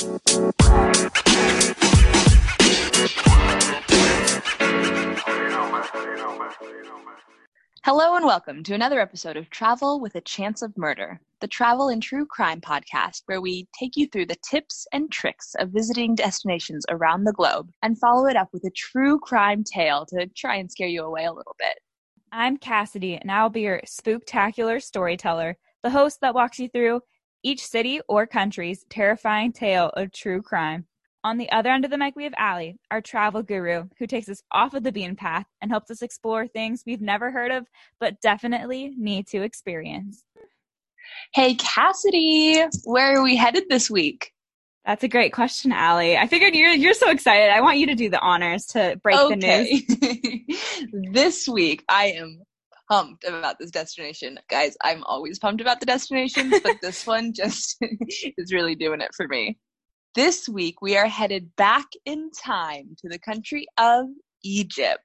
Hello and welcome to another episode of Travel with a Chance of Murder, the travel and true crime podcast where we take you through the tips and tricks of visiting destinations around the globe and follow it up with a true crime tale to try and scare you away a little bit. I'm Cassidy, and I'll be your spooktacular storyteller, the host that walks you through each city or country's terrifying tale of true crime. On the other end of the mic, we have Allie, our travel guru, who takes us off of the beaten path and helps us explore things we've never heard of, but definitely need to experience. Hey, Cassidy, where are we headed this week? That's a great question, Allie. I figured you're you're so excited. I want you to do the honors to break okay. the news. this week, I am pumped about this destination. Guys, I'm always pumped about the destinations, but this one just is really doing it for me. This week, we are headed back in time to the country of Egypt.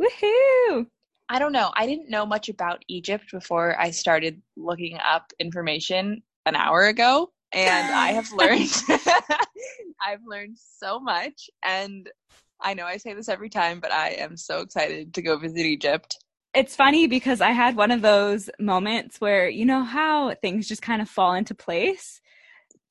Woohoo! I don't know. I didn't know much about Egypt before I started looking up information an hour ago, and I have learned I've learned so much and I know I say this every time, but I am so excited to go visit Egypt. It's funny because I had one of those moments where you know how things just kind of fall into place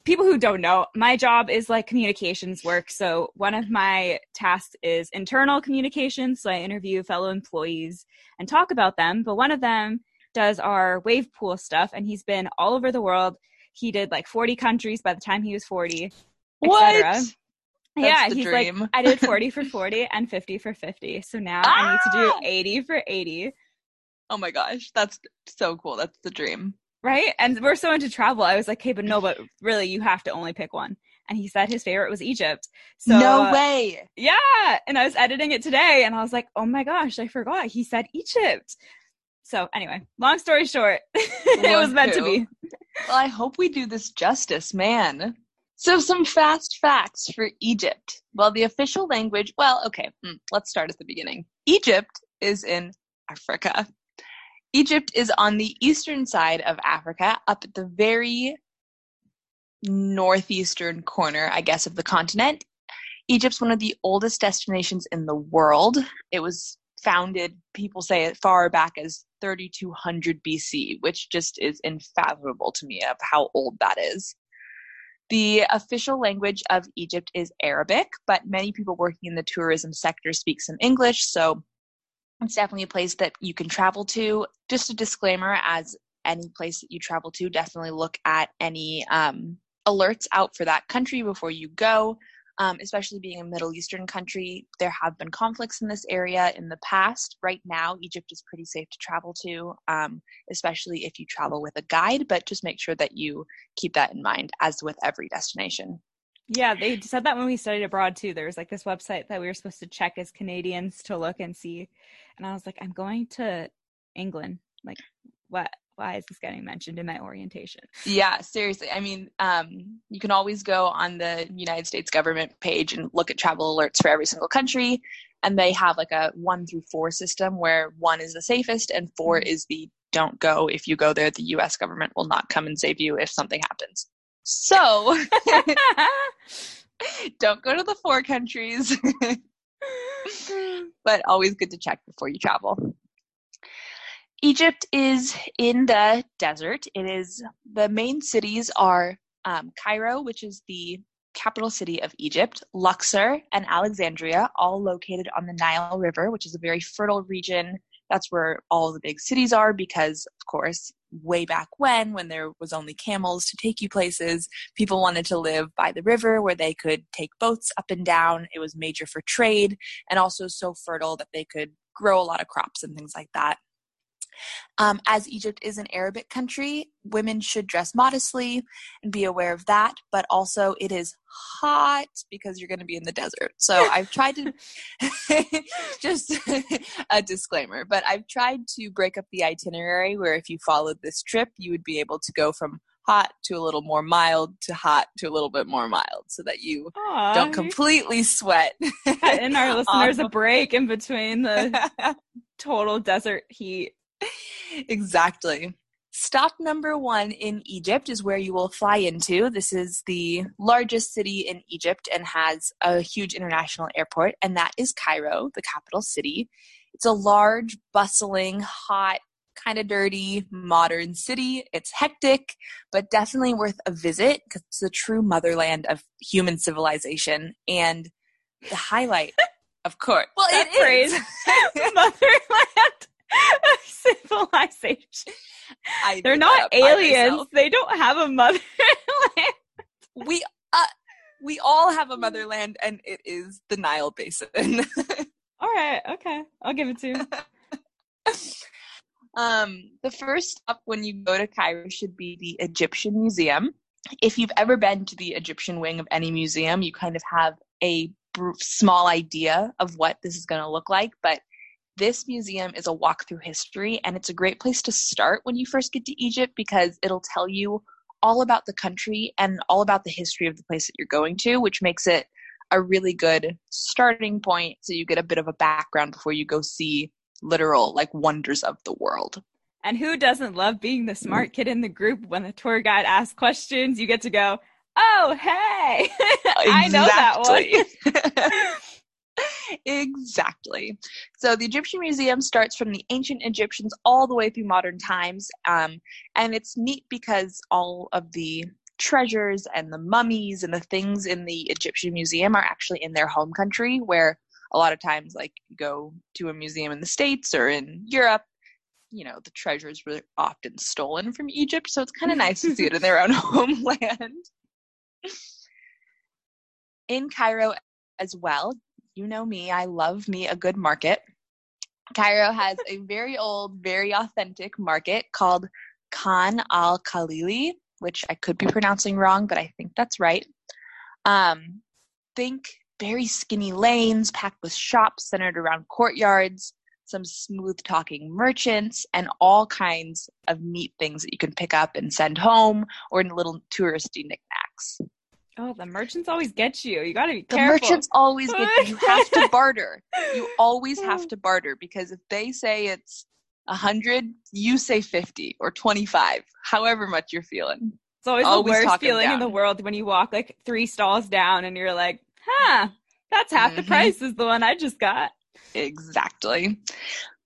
people who don't know, my job is like communications work. So one of my tasks is internal communications. So I interview fellow employees and talk about them. But one of them does our wave pool stuff, and he's been all over the world. He did like 40 countries by the time he was 40, etc. Yeah, the he's dream. like, I did 40 for 40 and 50 for 50. So now I need to do 80 for 80. Oh my gosh, that's so cool. That's the dream. Right? And we're so into travel. I was like, hey, but no, but really, you have to only pick one. And he said his favorite was Egypt. So no uh, way. Yeah. And I was editing it today and I was like, oh my gosh, I forgot. He said Egypt. So anyway, long story short, it was meant to be. Well, I hope we do this justice, man. So, some fast facts for Egypt. Well, the official language, well, okay, hmm, let's start at the beginning. Egypt is in Africa. Egypt is on the eastern side of Africa, up at the very northeastern corner, I guess, of the continent. Egypt's one of the oldest destinations in the world. It was founded, people say, as far back as 3200 BC, which just is unfathomable to me of how old that is. The official language of Egypt is Arabic, but many people working in the tourism sector speak some English, so it's definitely a place that you can travel to. Just a disclaimer as any place that you travel to, definitely look at any um, alerts out for that country before you go. Um, especially being a Middle Eastern country, there have been conflicts in this area in the past. Right now, Egypt is pretty safe to travel to, um, especially if you travel with a guide, but just make sure that you keep that in mind, as with every destination. Yeah, they said that when we studied abroad too. There was like this website that we were supposed to check as Canadians to look and see. And I was like, I'm going to England. Like, what? Why is this getting mentioned in my orientation? Yeah, seriously. I mean, um, you can always go on the United States government page and look at travel alerts for every single country. And they have like a one through four system where one is the safest and 4 mm-hmm. is the don't go. If you go there, the US government will not come and save you if something happens. So don't go to the four countries. but always good to check before you travel. Egypt is in the desert. It is the main cities are um, Cairo, which is the capital city of Egypt, Luxor, and Alexandria, all located on the Nile River, which is a very fertile region. That's where all the big cities are because, of course, way back when, when there was only camels to take you places, people wanted to live by the river where they could take boats up and down. It was major for trade and also so fertile that they could grow a lot of crops and things like that. Um, as Egypt is an Arabic country, women should dress modestly and be aware of that. But also, it is hot because you're going to be in the desert. So I've tried to, just a disclaimer, but I've tried to break up the itinerary where if you followed this trip, you would be able to go from hot to a little more mild to hot to a little bit more mild so that you Aww. don't completely sweat. and our listeners a break in between the total desert heat exactly. Stop number one in Egypt is where you will fly into. This is the largest city in Egypt and has a huge international airport, and that is Cairo, the capital city. It's a large, bustling, hot, kind of dirty, modern city. It's hectic, but definitely worth a visit because it's the true motherland of human civilization and the highlight, of course. Well, it phrase, is motherland civilization. I They're not aliens. They don't have a motherland. we uh, we all have a motherland, and it is the Nile Basin. all right, okay, I'll give it to you. Um, the first stop when you go to Cairo should be the Egyptian Museum. If you've ever been to the Egyptian wing of any museum, you kind of have a small idea of what this is going to look like. But this museum is a walk through history, and it's a great place to start when you first get to Egypt because it'll tell you all about the country and all about the history of the place that you're going to, which makes it a really good starting point so you get a bit of a background before you go see literal like wonders of the world. And who doesn't love being the smart kid in the group when the tour guide asks questions? You get to go, "Oh, hey, I know that one." exactly. So the Egyptian Museum starts from the ancient Egyptians all the way through modern times, um, and it's neat because all of the treasures and the mummies and the things in the Egyptian Museum are actually in their home country, where a lot of times like you go to a museum in the states or in europe you know the treasures were often stolen from egypt so it's kind of nice to see it in their own homeland in cairo as well you know me i love me a good market cairo has a very old very authentic market called khan al khalili which i could be pronouncing wrong but i think that's right um, think very skinny lanes packed with shops centered around courtyards, some smooth talking merchants, and all kinds of neat things that you can pick up and send home or in little touristy knickknacks. Oh, the merchants always get you. You got to be careful. The merchants always get you. You have to barter. You always have to barter because if they say it's a hundred, you say fifty or twenty-five, however much you're feeling. It's always, always the worst feeling in the world when you walk like three stalls down and you're like, huh, that's half mm-hmm. the price as the one I just got. Exactly.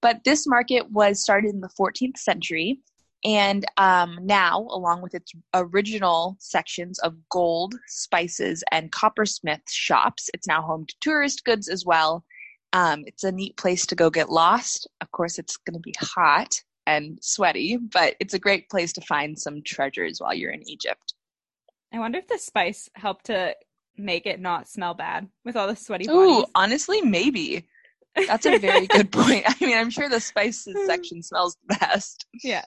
But this market was started in the 14th century. And um, now, along with its original sections of gold, spices, and coppersmith shops, it's now home to tourist goods as well. Um, it's a neat place to go get lost. Of course, it's going to be hot and sweaty, but it's a great place to find some treasures while you're in Egypt. I wonder if the spice helped to make it not smell bad with all the sweaty Ooh, honestly, maybe. That's a very good point. I mean, I'm sure the spices section smells the best. Yeah.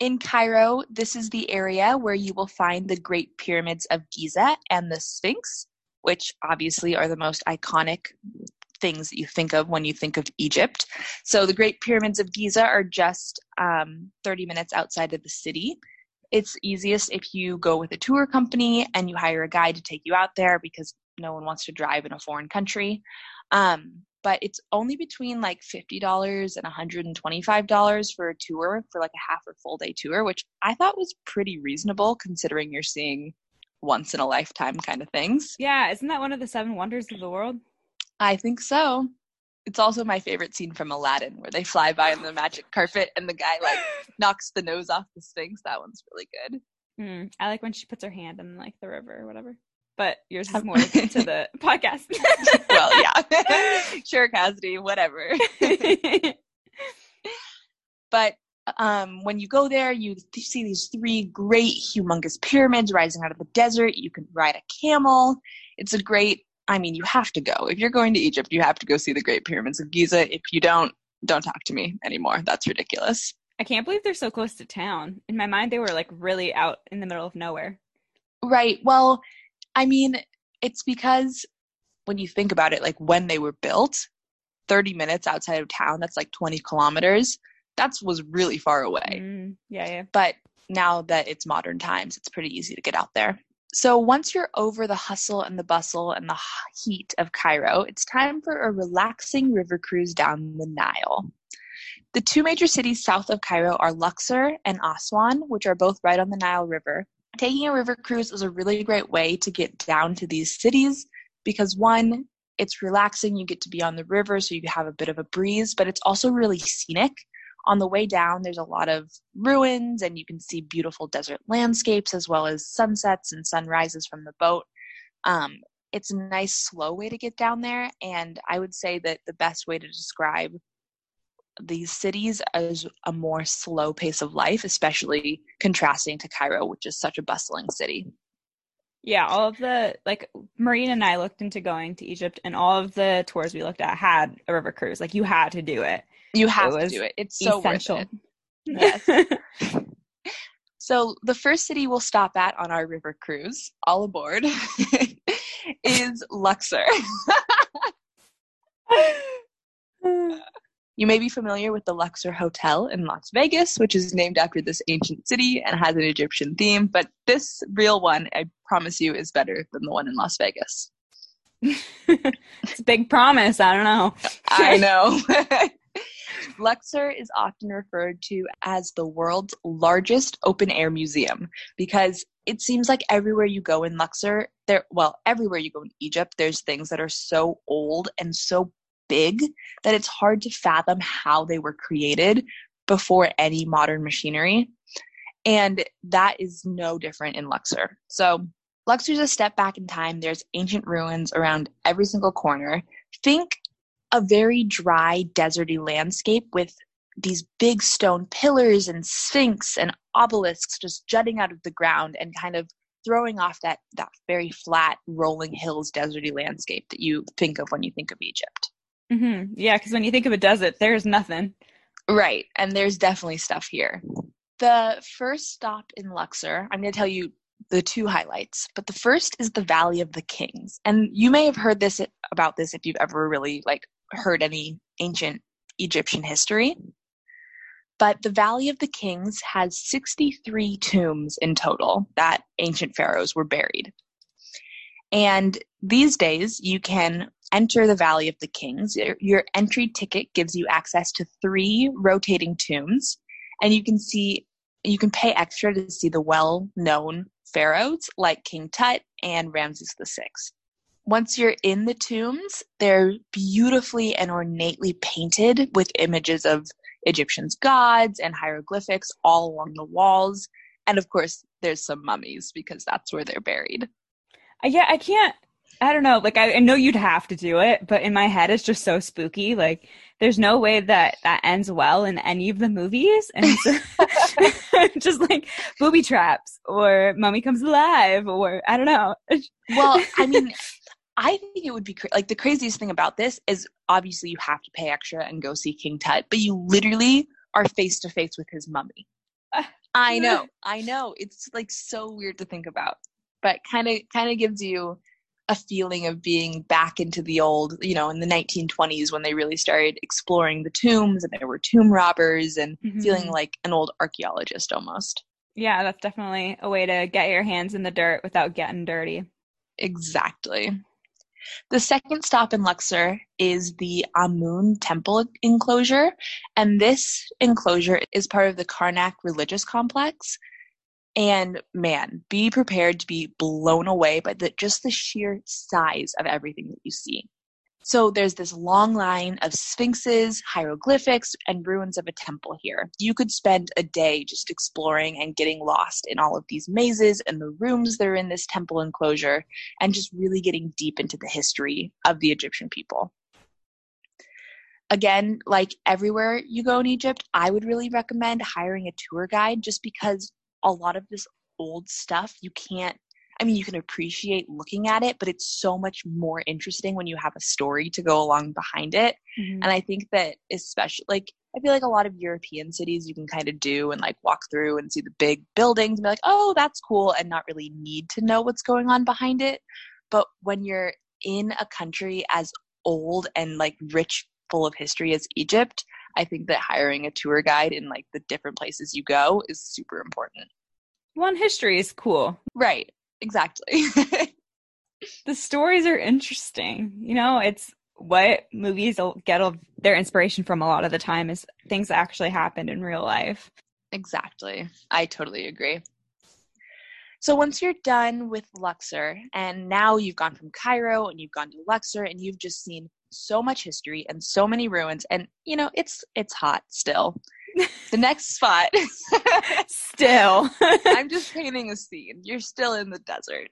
In Cairo, this is the area where you will find the Great Pyramids of Giza and the Sphinx, which obviously are the most iconic things that you think of when you think of Egypt. So, the Great Pyramids of Giza are just um, 30 minutes outside of the city. It's easiest if you go with a tour company and you hire a guide to take you out there because no one wants to drive in a foreign country. Um, but it's only between like $50 and $125 for a tour for like a half or full day tour, which I thought was pretty reasonable considering you're seeing once in a lifetime kind of things. Yeah, isn't that one of the seven wonders of the world? I think so it's also my favorite scene from Aladdin where they fly by on the magic carpet and the guy like knocks the nose off the Sphinx. That one's really good. Mm, I like when she puts her hand in like the river or whatever. But yours is more to the podcast. well, yeah. sure, Cassidy, whatever. but um, when you go there, you see these three great, humongous pyramids rising out of the desert. You can ride a camel. It's a great I mean, you have to go. If you're going to Egypt, you have to go see the Great Pyramids of Giza. If you don't, don't talk to me anymore. That's ridiculous. I can't believe they're so close to town. In my mind, they were like really out in the middle of nowhere. Right. Well, I mean, it's because when you think about it, like when they were built, 30 minutes outside of town, that's like 20 kilometers. That was really far away. Mm, yeah, yeah. But now that it's modern times, it's pretty easy to get out there. So once you're over the hustle and the bustle and the heat of Cairo, it's time for a relaxing river cruise down the Nile. The two major cities south of Cairo are Luxor and Aswan, which are both right on the Nile River. Taking a river cruise is a really great way to get down to these cities because, one, it's relaxing, you get to be on the river, so you have a bit of a breeze, but it's also really scenic. On the way down, there's a lot of ruins, and you can see beautiful desert landscapes as well as sunsets and sunrises from the boat. Um, it's a nice, slow way to get down there, and I would say that the best way to describe these cities as a more slow pace of life, especially contrasting to Cairo, which is such a bustling city. Yeah, all of the like Marine and I looked into going to Egypt, and all of the tours we looked at had a river cruise. Like you had to do it. You have it to do it. It's so essential. Worth it. Yes. so the first city we'll stop at on our river cruise, all aboard, is Luxor. You may be familiar with the Luxor Hotel in Las Vegas, which is named after this ancient city and has an Egyptian theme, but this real one, I promise you, is better than the one in Las Vegas. it's a big promise. I don't know. I know. Luxor is often referred to as the world's largest open air museum because it seems like everywhere you go in Luxor, there well, everywhere you go in Egypt, there's things that are so old and so big that it's hard to fathom how they were created before any modern machinery. And that is no different in Luxor. So, Luxor's a step back in time. There's ancient ruins around every single corner. Think a very dry, deserty landscape with these big stone pillars and sphinx and obelisks just jutting out of the ground and kind of throwing off that that very flat rolling hills deserty landscape that you think of when you think of Egypt. Mm-hmm. Yeah, because when you think of a desert, there's nothing. Right, and there's definitely stuff here. The first stop in Luxor, I'm going to tell you the two highlights, but the first is the Valley of the Kings. And you may have heard this about this if you've ever really like heard any ancient Egyptian history. But the Valley of the Kings has 63 tombs in total that ancient pharaohs were buried. And these days, you can enter the Valley of the Kings. Your entry ticket gives you access to three rotating tombs, and you can see you can pay extra to see the well-known pharaohs like King Tut and Ramses VI. Once you're in the tombs, they're beautifully and ornately painted with images of Egyptians' gods and hieroglyphics all along the walls. And of course, there's some mummies because that's where they're buried. Uh, yeah, I can't I don't know. Like I, I, know you'd have to do it, but in my head, it's just so spooky. Like there's no way that that ends well in any of the movies, and so, just like booby traps or Mummy Comes Alive or I don't know. well, I mean, I think it would be cra- like the craziest thing about this is obviously you have to pay extra and go see King Tut, but you literally are face to face with his mummy. I know, I know. It's like so weird to think about, but kind of kind of gives you a feeling of being back into the old, you know, in the 1920s when they really started exploring the tombs and there were tomb robbers and mm-hmm. feeling like an old archaeologist almost. Yeah, that's definitely a way to get your hands in the dirt without getting dirty. Exactly. The second stop in Luxor is the Amun Temple enclosure, and this enclosure is part of the Karnak religious complex, and man, be prepared to be blown away by the just the sheer size of everything that you see. So there's this long line of sphinxes, hieroglyphics, and ruins of a temple here. You could spend a day just exploring and getting lost in all of these mazes and the rooms that are in this temple enclosure and just really getting deep into the history of the Egyptian people. Again, like everywhere you go in Egypt, I would really recommend hiring a tour guide just because a lot of this old stuff you can't I mean, you can appreciate looking at it, but it's so much more interesting when you have a story to go along behind it. Mm-hmm. And I think that, especially, like, I feel like a lot of European cities you can kind of do and like walk through and see the big buildings and be like, oh, that's cool, and not really need to know what's going on behind it. But when you're in a country as old and like rich, full of history as Egypt, I think that hiring a tour guide in like the different places you go is super important. One history is cool. Right. Exactly. the stories are interesting. You know, it's what movies get their inspiration from a lot of the time is things that actually happened in real life. Exactly. I totally agree. So once you're done with Luxor, and now you've gone from Cairo and you've gone to Luxor, and you've just seen so much history and so many ruins, and you know it's it's hot still. the next spot, still, I'm just painting a scene. You're still in the desert.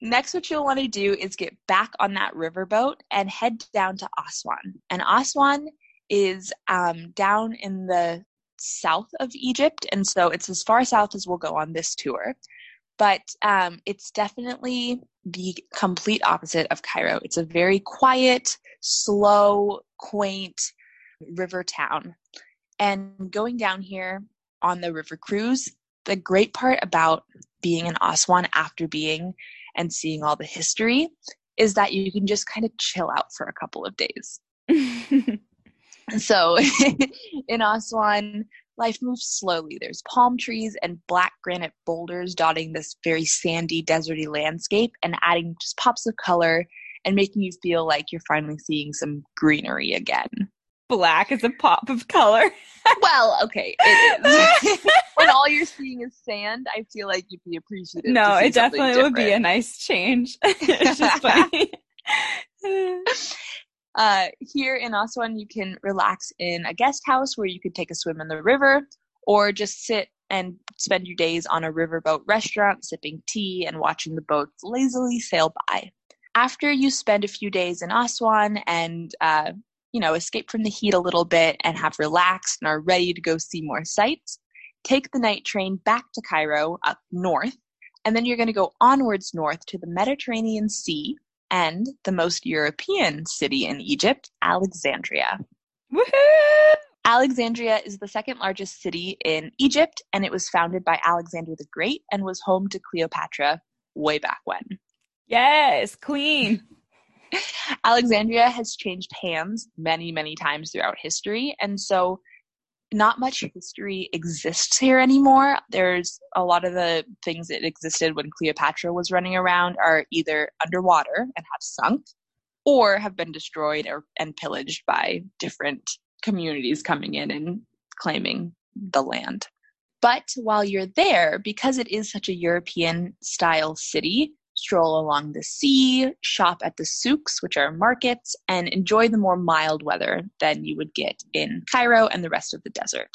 Next, what you'll want to do is get back on that riverboat and head down to Aswan. And Aswan is um, down in the south of Egypt, and so it's as far south as we'll go on this tour. But um, it's definitely the complete opposite of Cairo. It's a very quiet, slow, quaint river town. And going down here on the river cruise, the great part about being in Aswan after being and seeing all the history is that you can just kind of chill out for a couple of days. so in Aswan, life moves slowly. There's palm trees and black granite boulders dotting this very sandy, deserty landscape and adding just pops of color and making you feel like you're finally seeing some greenery again black is a pop of color. well, okay, it is. when all you're seeing is sand, I feel like you'd be appreciative. No, it definitely would be a nice change. it's just funny. Uh, here in Aswan, you can relax in a guest house where you could take a swim in the river, or just sit and spend your days on a riverboat restaurant, sipping tea and watching the boats lazily sail by. After you spend a few days in Aswan and uh, you know, escape from the heat a little bit and have relaxed and are ready to go see more sights, take the night train back to Cairo up north, and then you're going to go onwards north to the Mediterranean Sea and the most European city in Egypt, Alexandria. Woohoo! Alexandria is the second largest city in Egypt, and it was founded by Alexander the Great and was home to Cleopatra way back when. Yes, queen. Alexandria has changed hands many, many times throughout history. And so not much history exists here anymore. There's a lot of the things that existed when Cleopatra was running around are either underwater and have sunk or have been destroyed or, and pillaged by different communities coming in and claiming the land. But while you're there, because it is such a European style city, stroll along the sea, shop at the souks, which are markets, and enjoy the more mild weather than you would get in Cairo and the rest of the desert.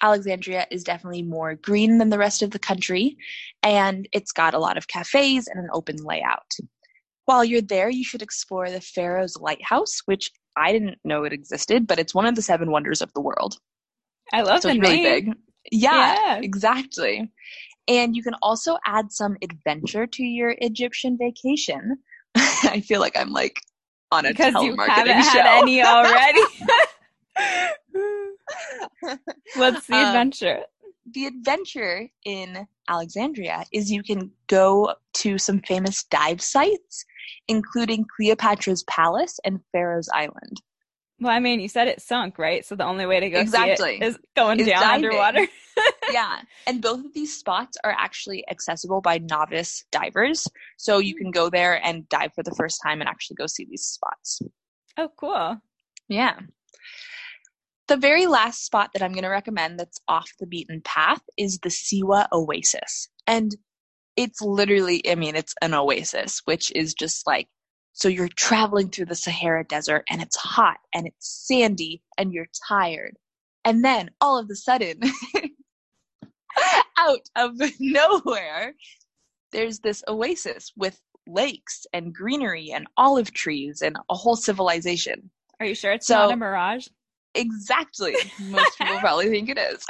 Alexandria is definitely more green than the rest of the country, and it's got a lot of cafes and an open layout. While you're there, you should explore the Pharos Lighthouse, which I didn't know it existed, but it's one of the seven wonders of the world. I love so the it's really big. Yeah, Yeah. exactly. And you can also add some adventure to your Egyptian vacation. I feel like I'm like on a because you telemarketing haven't show. had any already. What's the Um, adventure? the adventure in Alexandria is you can go to some famous dive sites, including Cleopatra's Palace and Pharos Island. Well, I mean, you said it sunk, right? So the only way to go Exactly. see it is going Is down diving. underwater. yeah. And both of these spots are actually accessible by novice divers. So you can go there and dive for the first time and actually go see these spots. Oh, cool. Yeah. The very last spot that I'm going to recommend that's off the beaten path is the Siwa Oasis. And it's literally, I mean, it's an oasis, which is just like, so you're traveling through the Sahara Desert and it's hot and it's sandy and you're tired. And then all of a sudden, out of nowhere, there's this oasis with lakes and greenery and olive trees and a whole civilization. Are you sure it's So- not a mirage? Exactly. Most people probably think it is.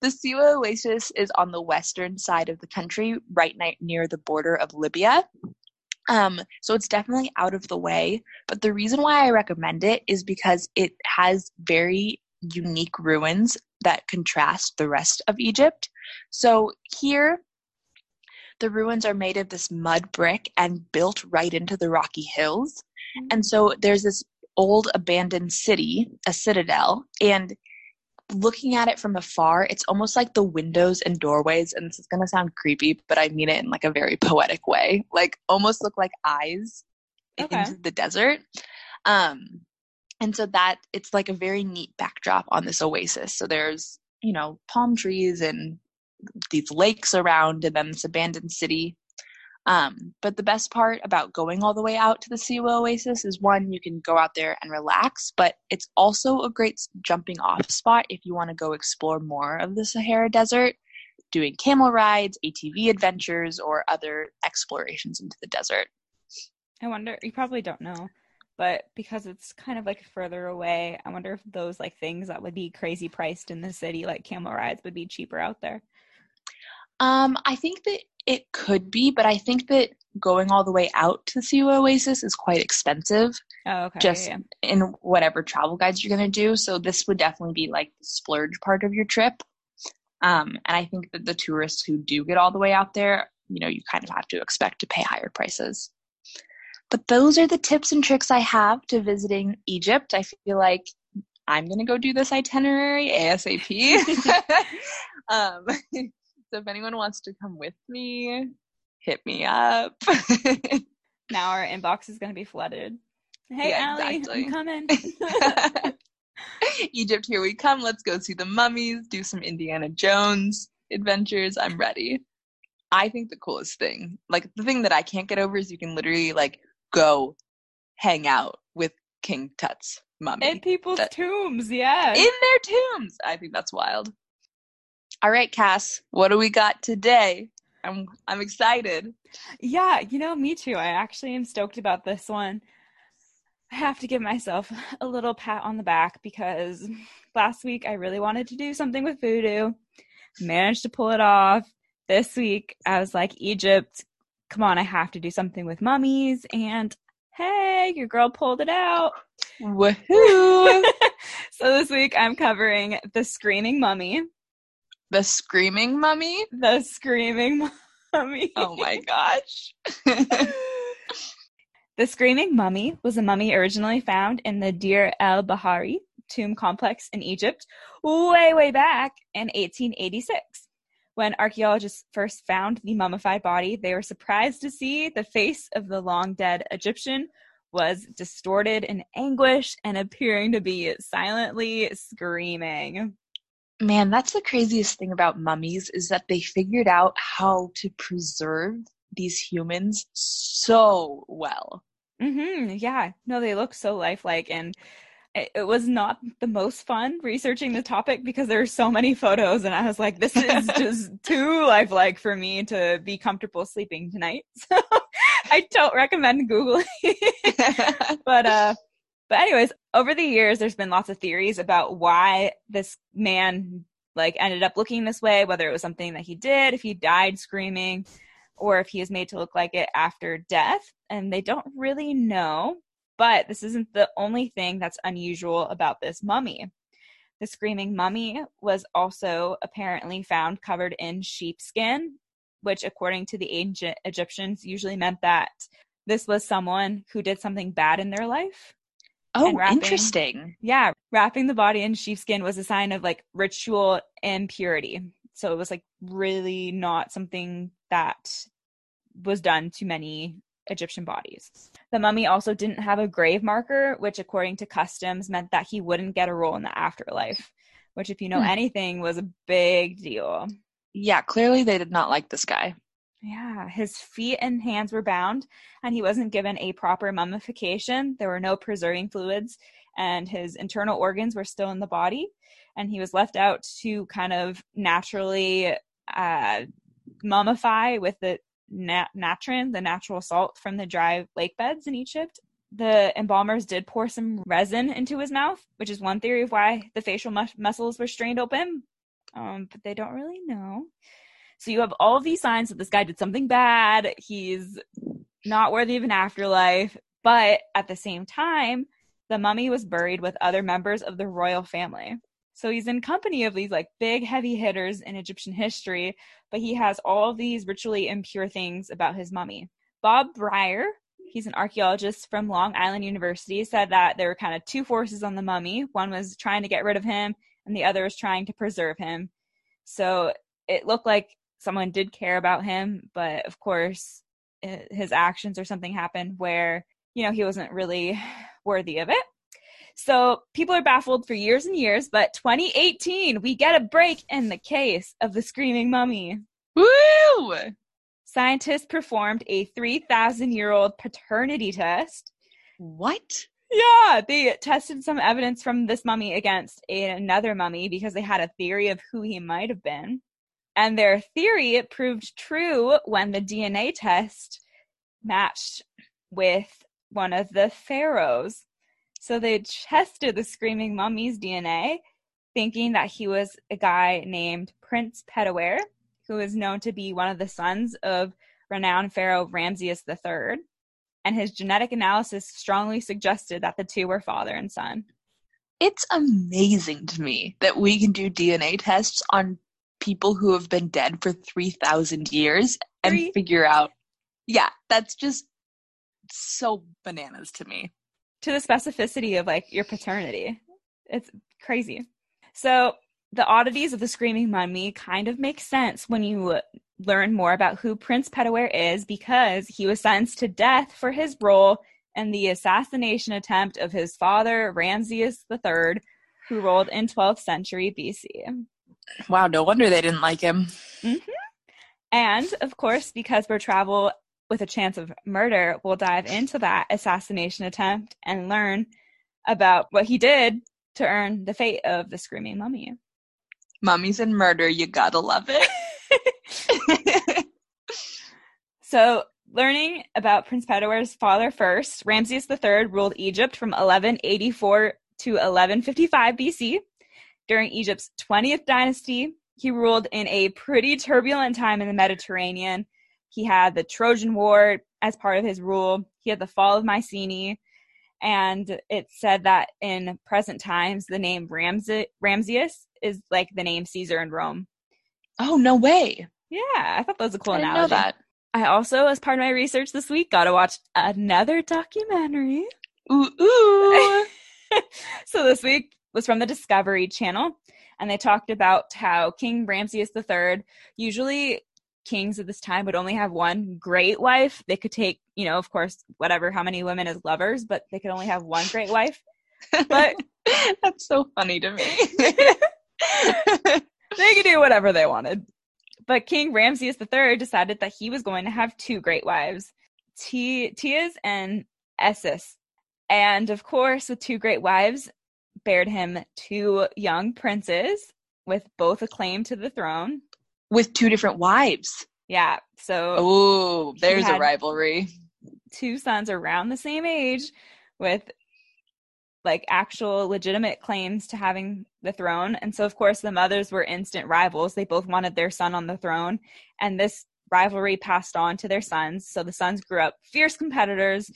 the Siwa Oasis is on the western side of the country, right near the border of Libya. Um, so it's definitely out of the way. But the reason why I recommend it is because it has very unique ruins that contrast the rest of Egypt. So here, the ruins are made of this mud brick and built right into the rocky hills. And so there's this old abandoned city, a citadel, and looking at it from afar, it's almost like the windows and doorways, and this is gonna sound creepy, but I mean it in like a very poetic way, like almost look like eyes Okay. into the desert. Um, and so that it's like a very neat backdrop on this oasis. So there's, you know, palm trees and these lakes around and then this abandoned city. Um, but the best part about going all the way out to the Siwa Oasis is one, you can go out there and relax, but it's also a great jumping off spot if you want to go explore more of the Sahara Desert, doing camel rides, ATV adventures, or other explorations into the desert. I wonder, you probably don't know, but because it's kind of like further away, I wonder if those like things that would be crazy priced in the city, like camel rides, would be cheaper out there. Um, I think that it could be, but I think that going all the way out to the Siwa Oasis is quite expensive. Oh, okay. just yeah, in whatever travel guides you're going to do. So this would definitely be like the splurge part of your trip. Um, and I think that the tourists who do get all the way out there, you know, you kind of have to expect to pay higher prices. But those are the tips and tricks I have to visiting Egypt. I feel like I'm going to go do this itinerary ASAP. um, so if anyone wants to come with me, hit me up. now our inbox is going to be flooded. Hey, Yeah, Allie, exactly. I'm coming. Egypt, here we come. Let's go see the mummies, do some Indiana Jones adventures. I'm ready. I think the coolest thing, like the thing that I can't get over is you can literally like go hang out with King Tut's mummy in people's That- tombs, yeah. in their tombs. I think that's wild. All right, Cass, what do we got today? I'm I'm excited. Yeah, you know, me too. I actually am stoked about this one. I have to give myself a little pat on the back because last week I really wanted to do something with voodoo. Managed to pull it off. This week I was like, Egypt, come on, I have to do something with mummies. And hey, your girl pulled it out. Woohoo! so this week I'm covering The Screaming Mummy. The screaming mummy. The Screaming Mummy. Oh my gosh. The Screaming Mummy was a mummy originally found in the Deir el Bahari tomb complex in Egypt way, way back in 1886. When archaeologists first found the mummified body, they were surprised to see the face of the long dead Egyptian was distorted in anguish and appearing to be silently screaming. Man, that's the craziest thing about mummies is that they figured out how to preserve these humans so well. hmm Yeah, no, they look so lifelike, and it, it was not the most fun researching the topic because there are so many photos, and I was like, this is just too lifelike for me to be comfortable sleeping tonight. So I don't recommend Googling. but uh, but anyways, over the years, there's been lots of theories about why this man like ended up looking this way, whether it was something that he did, if he died screaming, or if he is made to look like it after death. And they don't really know. But this isn't the only thing that's unusual about this mummy. The screaming mummy was also apparently found covered in sheepskin, which, according to the ancient Egyptians, usually meant that this was someone who did something bad in their life. Oh, And interesting. Yeah, wrapping the body in sheepskin was a sign of like ritual impurity. So it was like really not something that was done to many Egyptian bodies. The mummy also didn't have a grave marker, which according to customs meant that he wouldn't get a role in the afterlife, which if you know Hmm. anything was a big deal. Yeah, clearly they did not like this guy. Yeah, his feet and hands were bound, and he wasn't given a proper mummification. There were no preserving fluids, and his internal organs were still in the body. And he was left out to kind of naturally uh, mummify with the nat- natron, the natural salt from the dry lake beds in Egypt. The embalmers did pour some resin into his mouth, which is one theory of why the facial mus- muscles were strained open, um, but they don't really know. So you have all of these signs that this guy did something bad. He's not worthy of an afterlife. But at the same time, the mummy was buried with other members of the royal family. So he's in company of these like big heavy hitters in Egyptian history, but he has all these ritually impure things about his mummy. Bob Brier, he's an archaeologist from Long Island University, said that there were kind of two forces on the mummy. One was trying to get rid of him, and the other was trying to preserve him. So it looked like someone did care about him, but of course, his actions or something happened where you know, he wasn't really worthy of it. So people are baffled for years and years, but 2018, we get a break in the case of the screaming mummy. Woo! Scientists performed a 3,000 year old paternity test. What? Yeah, they tested some evidence from this mummy against another mummy because they had a theory of who he might have been. And their theory proved true when the DNA test matched with one of the pharaohs. So they tested the screaming mummy's DNA, thinking that he was a guy named Prince Petaware, who is known to be one of the sons of renowned pharaoh Ramses III. And his genetic analysis strongly suggested that the two were father and son. It's amazing to me that we can do DNA tests on people who have been dead for 3,000 years and Three. figure out. Yeah, that's just so bananas to me. to the specificity of like your paternity. It's crazy. So the oddities of the screaming mummy kind of make sense when you learn more about who Prince Petaware is because he was sentenced to death for his role in the assassination attempt of his father Ramses III, who ruled in 12th century BC. Wow, no wonder they didn't like him. Mm-hmm. And of course, because we're travel with a chance of murder, we'll dive into that assassination attempt and learn about what he did to earn the fate of the screaming mummy. Mummies and murder, you gotta love it. So, learning about Prince Petaware's father first, Ramses III ruled Egypt from 1184 to 1155 BC. During Egypt's 20th dynasty, he ruled in a pretty turbulent time in the Mediterranean. He had the Trojan War as part of his rule. He had the fall of Mycenae, and it said that in present times, the name Ramses, Ramses is like the name Caesar in Rome. oh, no way. Yeah, I thought that was a cool I analogy. know that. I also, as part of my research this week, got to watch another documentary. Ooh, ooh. so this week was from the Discovery Channel, and they talked about how King Ramses III, usually kings at this time would only have one great wife. They could take, you know, of course, whatever, how many women as lovers, but they could only have one great wife. But That's so funny to me. they could do whatever they wanted. But King Ramses III decided that he was going to have two great wives, T- Tias and Essis. And of course, with two great wives bared him two young princes with both a claim to the throne. With two different wives. Yeah, so Oh, there's a rivalry. two sons around the same age with like actual legitimate claims to having the throne. And so, of course, the mothers were instant rivals. They both wanted their son on the throne. And this rivalry passed on to their sons. So the sons grew up fierce competitors.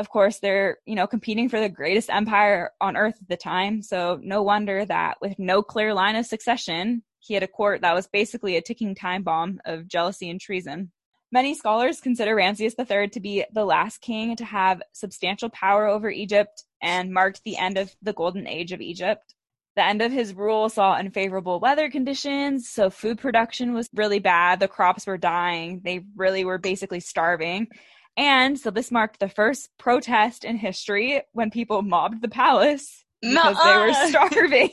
Of course, they're, you know, competing for the greatest empire on earth at the time. So no wonder that with no clear line of succession, he had a court that was basically a ticking time bomb of jealousy and treason. Many scholars consider Ramses III to be the last king to have substantial power over Egypt and marked the end of the golden age of Egypt. The end of his rule saw unfavorable weather conditions, so food production was really bad. The crops were dying. They really were basically starving. And so this marked the first protest in history when people mobbed the palace because they were starving.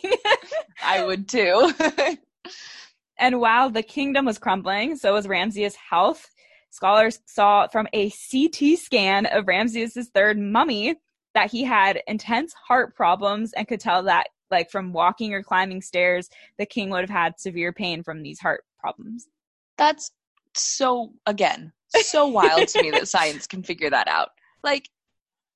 I would too. And while the kingdom was crumbling, so was Ramses' health. Scholars saw from a CT scan of Ramses' third mummy that he had intense heart problems and could tell that, like, from walking or climbing stairs, the king would have had severe pain from these heart problems. That's so, again, so wild to me that science can figure that out. Like,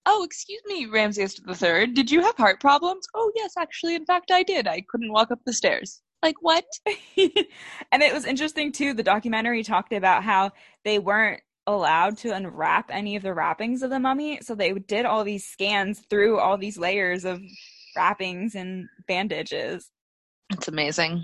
oh, excuse me, Ramses III, did you have heart problems? Oh, yes, actually, in fact, I did. I couldn't walk up the stairs. Like, what? and it was interesting, too. The documentary talked about how they weren't allowed to unwrap any of the wrappings of the mummy. So they did all these scans through all these layers of wrappings and bandages. It's amazing.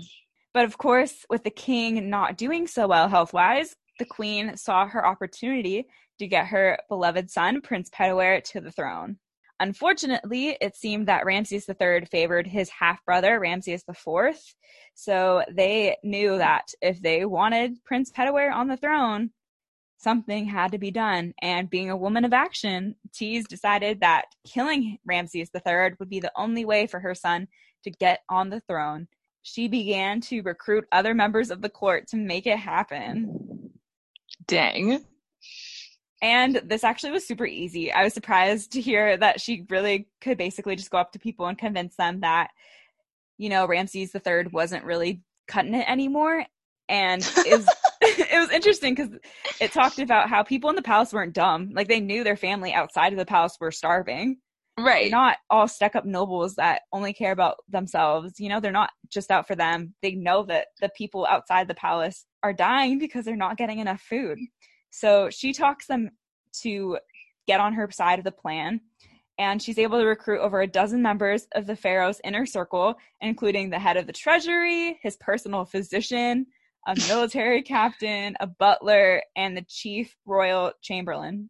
But of course, with the king not doing so well health wise, the queen saw her opportunity to get her beloved son, Prince Petaware, to the throne. Unfortunately, it seemed that Ramses III favored his half brother, Ramses IV. So they knew that if they wanted Prince Petaware on the throne, something had to be done. And being a woman of action, Tease decided that killing Ramses III would be the only way for her son to get on the throne. She began to recruit other members of the court to make it happen. Dang. And this actually was super easy. I was surprised to hear that she really could basically just go up to people and convince them that, you know, Ramses III wasn't really cutting it anymore. And is it was interesting because it talked about how people in the palace weren't dumb. Like they knew their family outside of the palace were starving. Right. They're not all stuck up nobles that only care about themselves. You know, they're not just out for them. They know that the people outside the palace are dying because they're not getting enough food. So she talks them to get on her side of the plan. And she's able to recruit over a dozen members of the pharaoh's inner circle, including the head of the treasury, his personal physician, a military captain, a butler, and the chief royal chamberlain.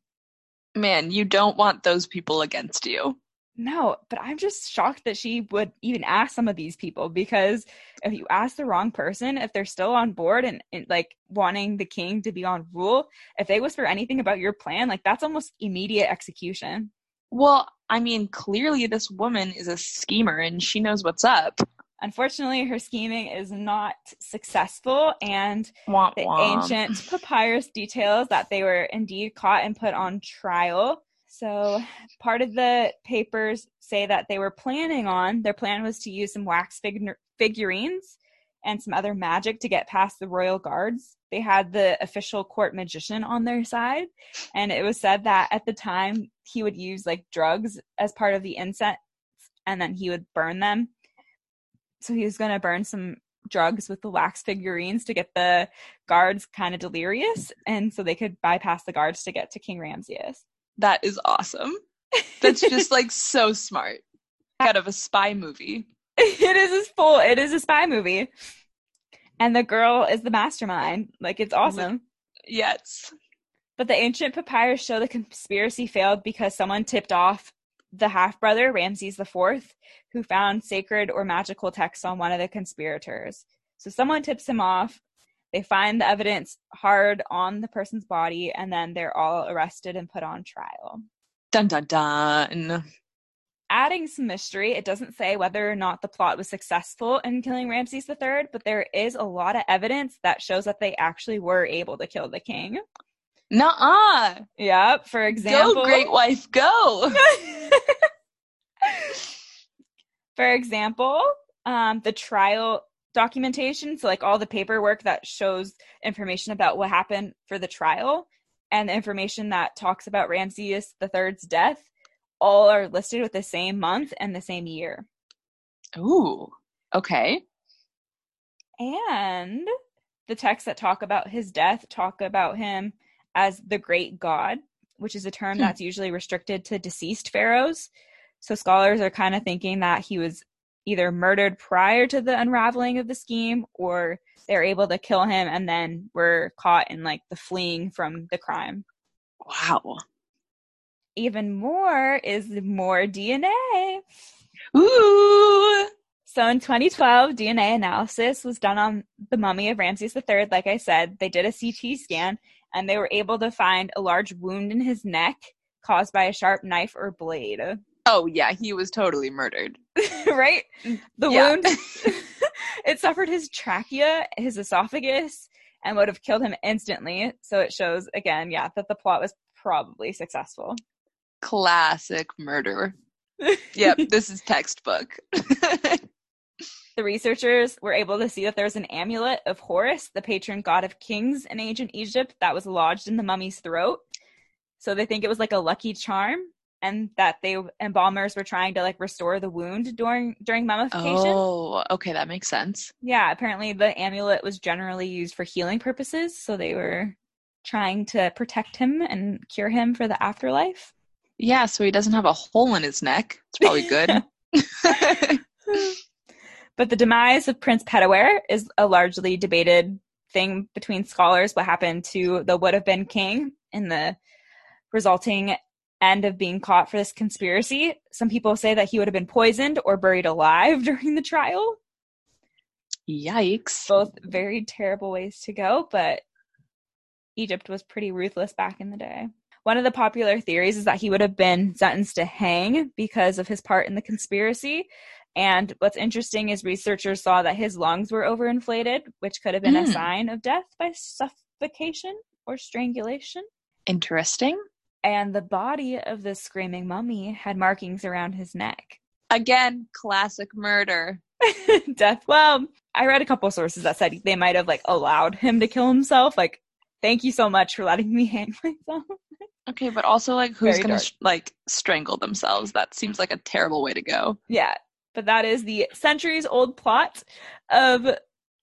Man, you don't want those people against you. No, but I'm just shocked that she would even ask some of these people because if you ask the wrong person, if they're still on board and, and, like wanting the king to be on rule, if they whisper anything about your plan, like that's almost immediate execution. Well, I mean, clearly this woman is a schemer and she knows what's up. Unfortunately, her scheming is not successful, and Womp the womp. ancient papyrus details that they were indeed caught and put on trial. So, part of the papers say that they were planning on their plan was to use some wax fig- figurines and some other magic to get past the royal guards. They had the official court magician on their side, and it was said that at the time he would use like drugs as part of the incense and then he would burn them. So, he was going to burn some drugs with the wax figurines to get the guards kind of delirious and so they could bypass the guards to get to King Ramses. That is awesome. That's just like so smart. Out of a spy movie. it is a full it is a spy movie. And the girl is the mastermind. Like it's awesome. Yes. But the ancient papyrus show the conspiracy failed because someone tipped off the half brother, Ramses IV, who found sacred or magical texts on one of the conspirators. So someone tips him off. They find the evidence hard on the person's body, and then they're all arrested and put on trial. Dun dun dun. Adding some mystery, it doesn't say whether or not the plot was successful in killing Ramses III, but there is a lot of evidence that shows that they actually were able to kill the king. Nuh-uh. Yep, for example. Go, great wife, go. For example, um, the trial documentation, so like all the paperwork that shows information about what happened for the trial, and the information that talks about Ramses III's death, all are listed with the same month and the same year. Ooh. Okay. And the texts that talk about his death talk about him as the great god, which is a term Hmm. that's usually restricted to deceased pharaohs. So scholars are kind of thinking that he was either murdered prior to the unraveling of the scheme or they're able to kill him and then were caught in like the fleeing from the crime. Wow. Even more is more DNA. Ooh. So in 2012, DNA analysis was done on the mummy of Ramses III. Like I said, they did a CT scan and they were able to find a large wound in his neck caused by a sharp knife or blade. Oh yeah, he was totally murdered. right? The Yeah. wound it suffered his trachea, his esophagus, and would have killed him instantly. So it shows again, yeah, that the plot was probably successful. Classic murder. Yep, this is textbook. The researchers were able to see that there's an amulet of Horus, the patron god of kings in ancient Egypt, that was lodged in the mummy's throat. So they think it was like a lucky charm, and that they embalmers were trying to like restore the wound during during mummification. oh, okay, that makes sense. Yeah, apparently the amulet was generally used for healing purposes, so they were trying to protect him and cure him for the afterlife. Yeah, so he doesn't have a hole in his neck. It's probably good. But the demise of Prince Petaware is a largely debated thing between scholars. What happened to the would have been king in the resulting end of being caught for this conspiracy? Some people say that he would have been poisoned or buried alive during the trial. Yikes. Both very terrible ways to go, but Egypt was pretty ruthless back in the day. One of the popular theories is that he would have been sentenced to hang because of his part in the conspiracy. And what's interesting is researchers saw that his lungs were overinflated, which could have been mm. a hmm. sign of death by suffocation or strangulation. Interesting. And the body of the screaming mummy had markings around his neck. Again, classic murder. death. Well, I read a couple sources that said they might have like allowed him to kill himself. Like, thank you so much for letting me hang myself. Okay, but also like who's Very gonna like strangle themselves? That seems like a terrible way to go. Yeah, but that is the centuries old plot of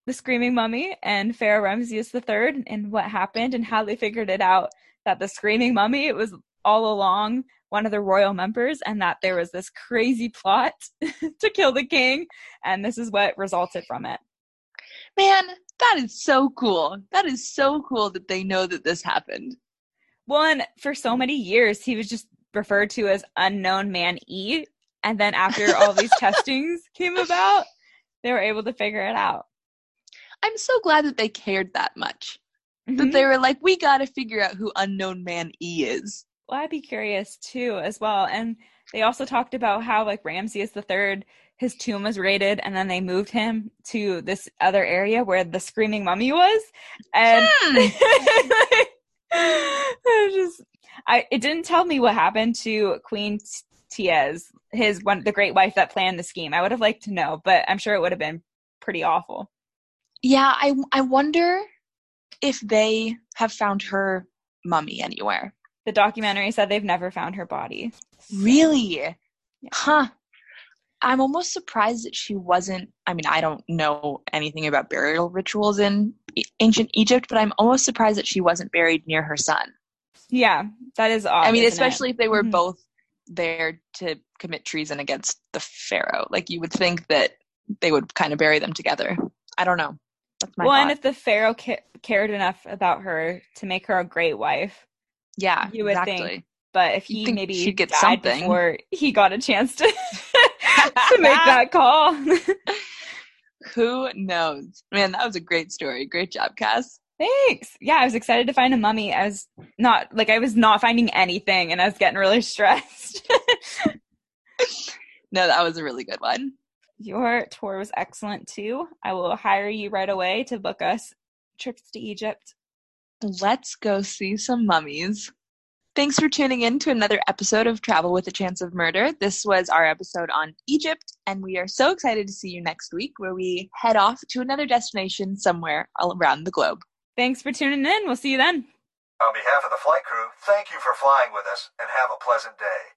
the Screaming Mummy and Pharaoh Ramses III and what happened and how they figured it out that the Screaming Mummy it was all along one of the royal members and that there was this crazy plot to kill the king and this is what resulted from it. Man, that is so cool. That is so cool that they know that this happened. One, for so many years, he was just referred to as Unknown Man E. And then after all these testings came about, they were able to figure it out. I'm so glad that they cared that much. Mm-hmm. That they were like, we got to figure out who Unknown Man E is. Well, I'd be curious too, as well. And they also talked about how, like, Ramses the Third, his tomb was raided, and then they moved him to this other area where the screaming mummy was. And. Hmm. I just I it didn't tell me what happened to Queen Tiye, his one the great wife that planned the scheme. I would have liked to know, but I'm sure it would have been pretty awful. Yeah, I I wonder if they have found her mummy anywhere. The documentary said they've never found her body. Really? Yeah. Huh. I'm almost surprised that she wasn't. I mean, I don't know anything about burial rituals in ancient Egypt, but I'm almost surprised that she wasn't buried near her son. Yeah, that is odd. I mean, especially it? if they were mm-hmm. both there to commit treason against the pharaoh. Like you would think that they would kind of bury them together. I don't know. That's my well, thought. and if the pharaoh ca- cared enough about her to make her a great wife, yeah, you would exactly. think. But if he maybe she'd get something before he got a chance to to make that call. Who knows? Man, that was a great story. Great job, Cass. Thanks. Yeah, I was excited to find a mummy. I was not like I was not finding anything and I was getting really stressed. no, that was a really good one. Your tour was excellent too. I will hire you right away to book us trips to Egypt. Let's go see some mummies. Thanks for tuning in to another episode of Travel with a Chance of Murder. This was our episode on Egypt, and we are so excited to see you next week where we head off to another destination somewhere around the globe. Thanks for tuning in. We'll see you then. On behalf of the flight crew, thank you for flying with us and have a pleasant day.